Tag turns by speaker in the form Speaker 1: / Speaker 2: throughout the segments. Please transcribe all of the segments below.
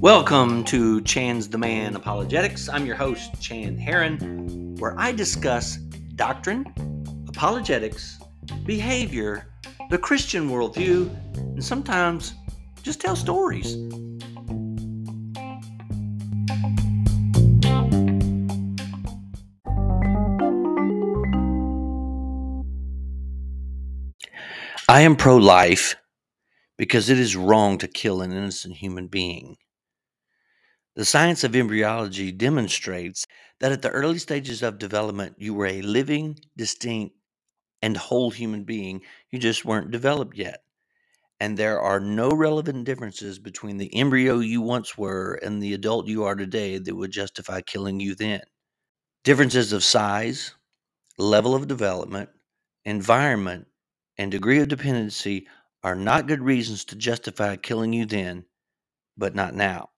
Speaker 1: Welcome to Chan's the Man Apologetics. I'm your host, Chan Hearron, where I discuss doctrine, apologetics, behavior, the Christian worldview, and sometimes just tell stories. I am pro life because it is wrong to kill an innocent human being. The science of embryology demonstrates that at the early stages of development, you were a living, distinct, and whole human being. You just weren't developed yet. And there are no relevant differences between the embryo you once were and the adult you are today that would justify killing you then. Differences of size, level of development, environment, and degree of dependency are not good reasons to justify killing you then, but not now.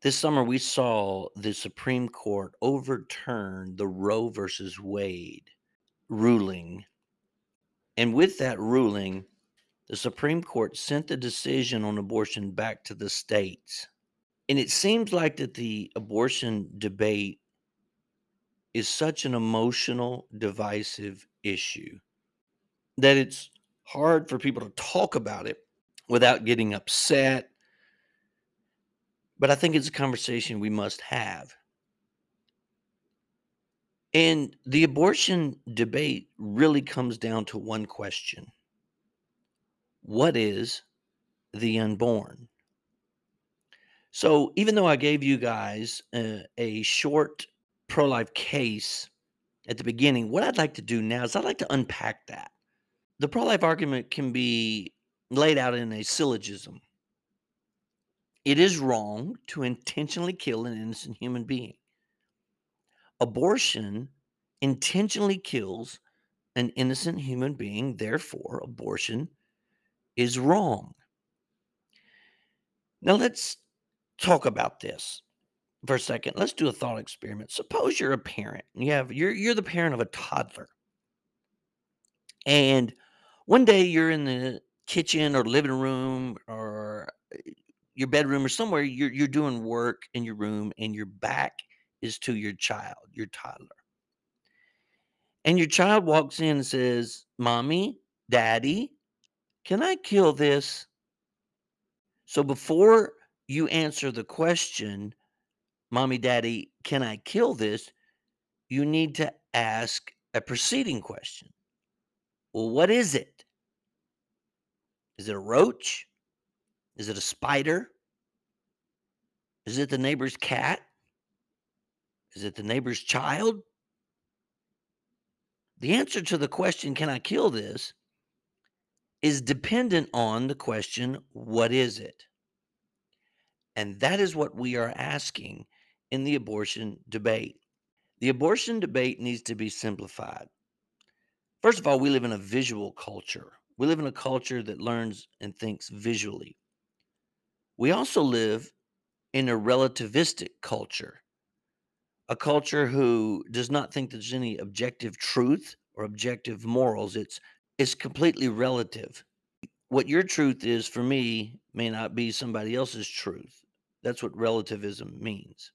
Speaker 1: This summer, we saw the Supreme Court overturn the Roe versus Wade ruling. And with that ruling, the Supreme Court sent the decision on abortion back to the states. And it seems like that the abortion debate is such an emotional, divisive issue that it's hard for people to talk about it without getting upset but I think it's a conversation we must have. And the abortion debate really comes down to one question What is the unborn? So, even though I gave you guys uh, a short pro life case at the beginning, what I'd like to do now is I'd like to unpack that. The pro life argument can be laid out in a syllogism. It is wrong to intentionally kill an innocent human being. Abortion intentionally kills an innocent human being, therefore, abortion is wrong. Now, let's talk about this for a second. Let's do a thought experiment. Suppose you're a parent you have you're you're the parent of a toddler. And one day you're in the kitchen or living room or uh, your bedroom or somewhere you're you're doing work in your room and your back is to your child, your toddler. And your child walks in and says, "Mommy, Daddy, can I kill this?" So before you answer the question, "Mommy, Daddy, can I kill this?" you need to ask a preceding question. Well, what is it? Is it a roach? Is it a spider? Is it the neighbor's cat? Is it the neighbor's child? The answer to the question, can I kill this, is dependent on the question, what is it? And that is what we are asking in the abortion debate. The abortion debate needs to be simplified. First of all, we live in a visual culture. We live in a culture that learns and thinks visually. We also live in a relativistic culture, a culture who does not think there's any objective truth or objective morals. It's it's completely relative. What your truth is for me may not be somebody else's truth. That's what relativism means.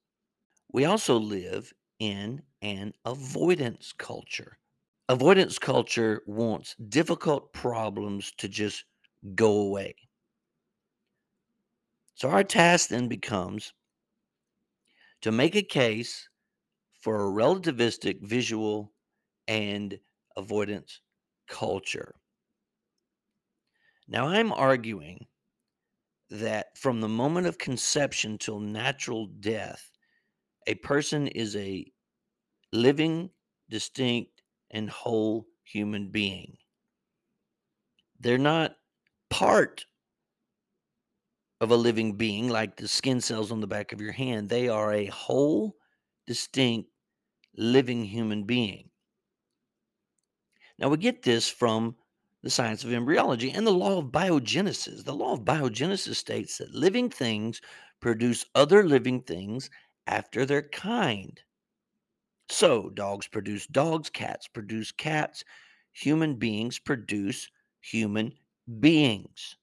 Speaker 1: We also live in an avoidance culture. Avoidance culture wants difficult problems to just go away. So our task then becomes to make a case for a relativistic visual and avoidance culture. Now, I'm arguing that from the moment of conception till natural death, a person is a living, distinct, and whole human being. They're not part of a living being, like the skin cells on the back of your hand. They are a whole, distinct, living human being. Now, we get this from the science of embryology and the law of biogenesis. The law of biogenesis states that living things produce other living things after their kind. So, dogs produce dogs, cats produce cats, human beings produce human beings.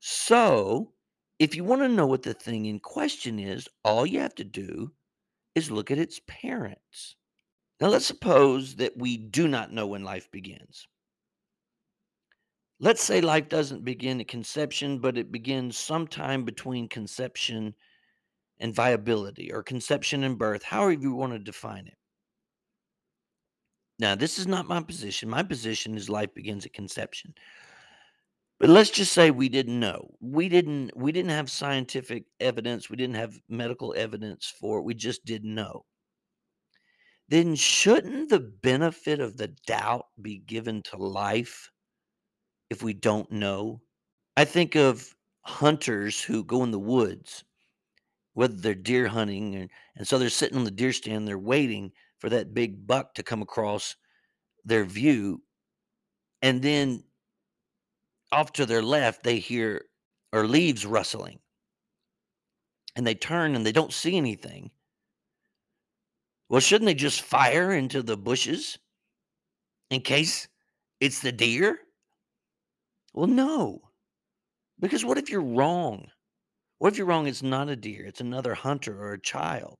Speaker 1: So, if you want to know what the thing in question is, all you have to do is look at its parents. Now, let's suppose that we do not know when life begins. Let's say life doesn't begin at conception, but it begins sometime between conception and viability, or conception and birth, however you want to define it. Now, this is not my position. My position is life begins at conception. But let's just say we didn't know. We didn't we didn't have scientific evidence, we didn't have medical evidence for it. We just didn't know. Then shouldn't the benefit of the doubt be given to life if we don't know? I think of hunters who go in the woods, whether they're deer hunting and, and so they're sitting on the deer stand, they're waiting for that big buck to come across their view. And then off to their left, they hear or leaves rustling. And they turn and they don't see anything. Well, shouldn't they just fire into the bushes in case it's the deer? Well, no. Because what if you're wrong? What if you're wrong? It's not a deer, it's another hunter or a child.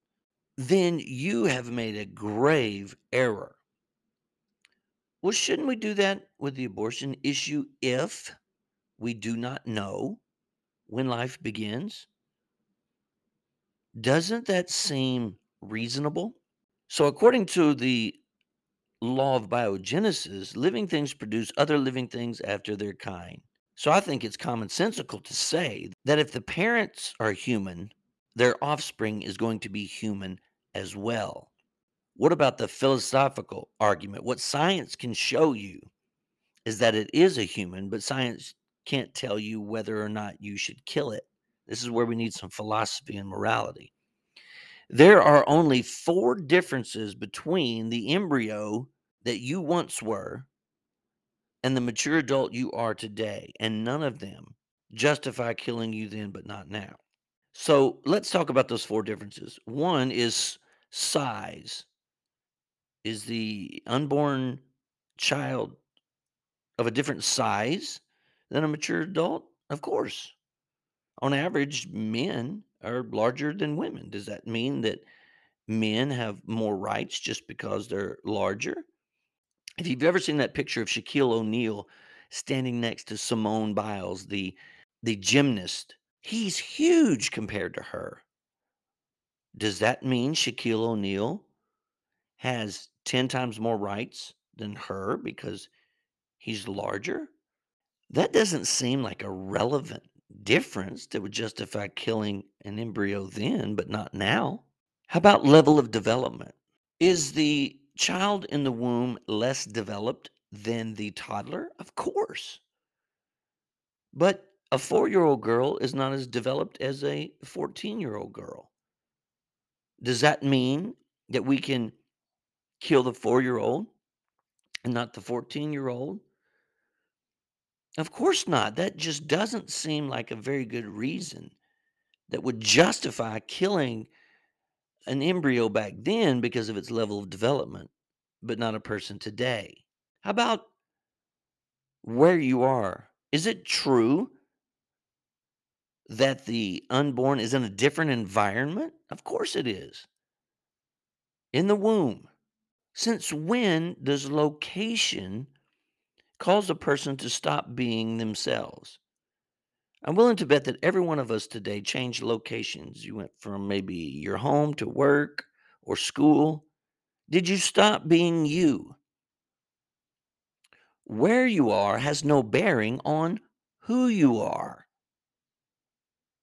Speaker 1: Then you have made a grave error. Well, shouldn't we do that with the abortion issue if we do not know when life begins? Doesn't that seem reasonable? So, according to the law of biogenesis, living things produce other living things after their kind. So, I think it's commonsensical to say that if the parents are human, their offspring is going to be human as well. What about the philosophical argument? What science can show you is that it is a human, but science can't tell you whether or not you should kill it. This is where we need some philosophy and morality. There are only four differences between the embryo that you once were and the mature adult you are today, and none of them justify killing you then, but not now. So let's talk about those four differences. One is size. Is the unborn child of a different size than a mature adult? Of course. On average, men are larger than women. Does that mean that men have more rights just because they're larger? If you've ever seen that picture of Shaquille O'Neal standing next to Simone Biles, the the gymnast, he's huge compared to her. Does that mean Shaquille O'Neal has 10 times more rights than her because he's larger? That doesn't seem like a relevant difference that would justify killing an embryo then, but not now. How about level of development? Is the child in the womb less developed than the toddler? Of course. But a four year old girl is not as developed as a 14 year old girl. Does that mean that we can kill the four year old and not the 14 year old? Of course not. That just doesn't seem like a very good reason that would justify killing an embryo back then because of its level of development, but not a person today. How about where you are? Is it true that the unborn is in a different environment? Of course it is. In the womb. Since when does location cause a person to stop being themselves. I'm willing to bet that every one of us today changed locations. You went from maybe your home to work or school. Did you stop being you? Where you are has no bearing on who you are.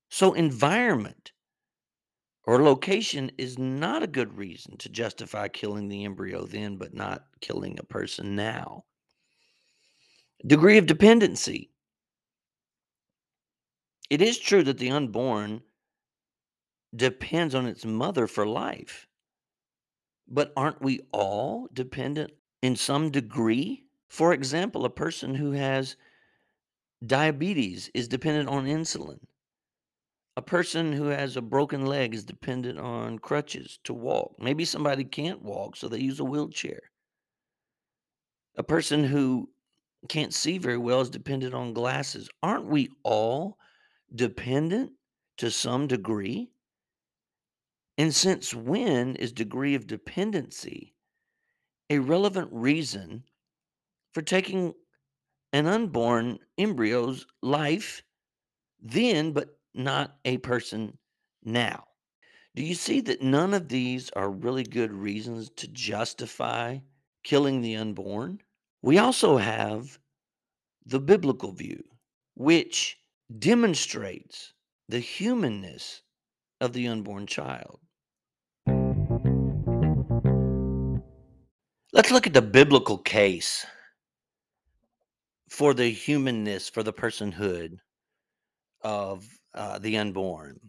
Speaker 1: So, environment or location is not a good reason to justify killing the embryo then, but not killing a person now. Degree of dependency. It is true that the unborn depends on its mother for life. But aren't we all dependent in some degree? For example, a person who has diabetes is dependent on insulin. A person who has a broken leg is dependent on crutches to walk. Maybe somebody can't walk, so they use a wheelchair. A person who can't see very well is dependent on glasses. Aren't we all dependent to some degree? And since when is degree of dependency a relevant reason for taking an unborn embryo's life then, but not a person now? Do you see that none of these are really good reasons to justify killing the unborn? We also have the biblical view, which demonstrates the humanness of the unborn child. Let's look at the biblical case for the humanness, for the personhood of uh, the unborn.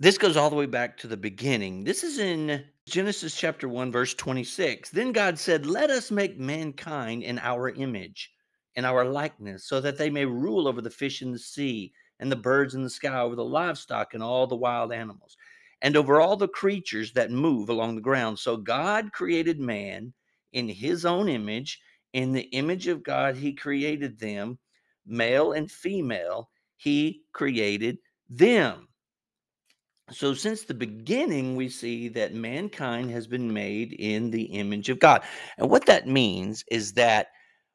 Speaker 1: This goes all the way back to the beginning. This is in Genesis chapter 1, verse 26. Then God said, Let us make mankind in our image, in our likeness, so that they may rule over the fish in the sea, and the birds in the sky, over the livestock, and all the wild animals, and over all the creatures that move along the ground. So God created man in his own image. In the image of God, he created them, male and female, he created them. So, since the beginning, we see that mankind has been made in the image of God. And what that means is that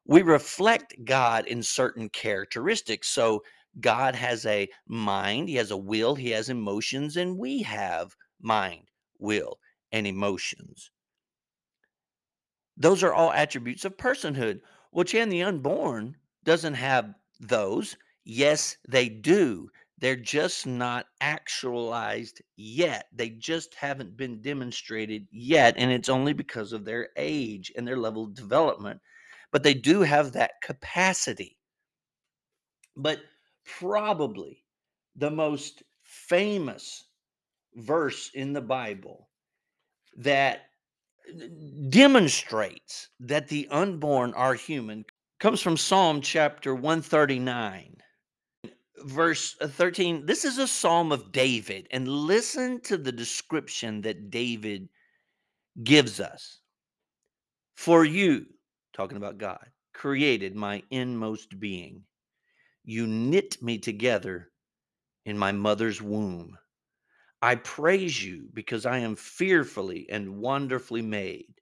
Speaker 1: we reflect God in certain characteristics. So, God has a mind, He has a will, He has emotions, and we have mind, will, and emotions. Those are all attributes of personhood. Well, Chan, the unborn doesn't have those. Yes, they do. They're just not actualized yet. They just haven't been demonstrated yet. And it's only because of their age and their level of development. But they do have that capacity. But probably the most famous verse in the Bible that demonstrates that the unborn are human comes from Psalm chapter 139 verse uh, 13 this is a psalm of david and listen to the description that david gives us for you talking about god created my inmost being. You knit me together in my mother's womb. I praise you because i am fearfully and wonderfully made.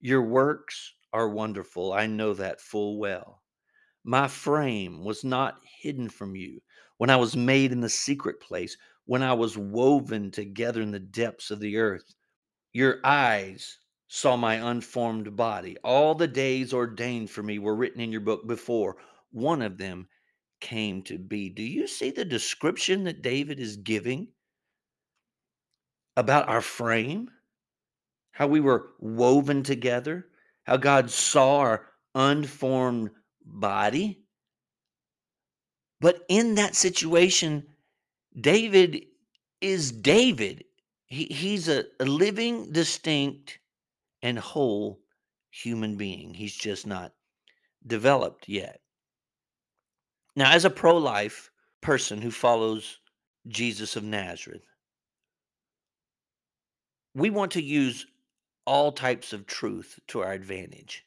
Speaker 1: Your works are wonderful. I know that full well. My frame was not hidden from you. When I was made in the secret place, when I was woven together in the depths of the earth. Your eyes saw my unformed body. All the days ordained for me were written in your book before one of them came to be. Do you see the description that David is giving about our frame? How we were woven together? How God saw our unformed body. But in that situation, David is David. He, he's a, a living, distinct, and whole human being. He's just not developed yet. Now, as a pro life person who follows Jesus of Nazareth, we want to use all types of truth to our advantage.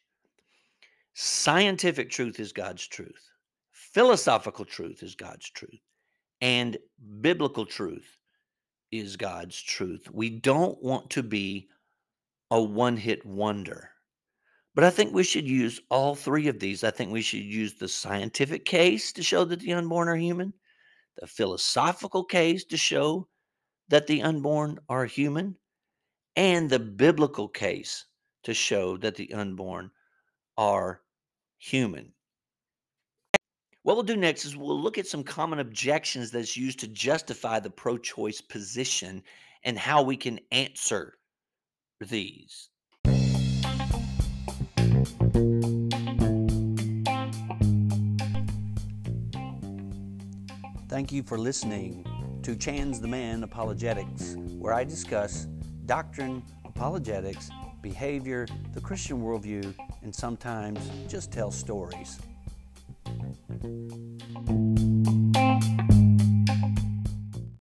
Speaker 1: Scientific truth is God's truth. Philosophical truth is God's truth. And biblical truth is God's truth. We don't want to be a one hit wonder. But I think we should use all three of these. I think we should use the scientific case to show that the unborn are human, the philosophical case to show that the unborn are human, and the biblical case to show that the unborn are human. What we'll do next is we'll look at some common objections that's used to justify the pro choice position and how we can answer these. Thank you for listening to Chan's the Man Apologetics, where I discuss doctrine, apologetics, behavior, the Christian worldview, and sometimes just tell stories.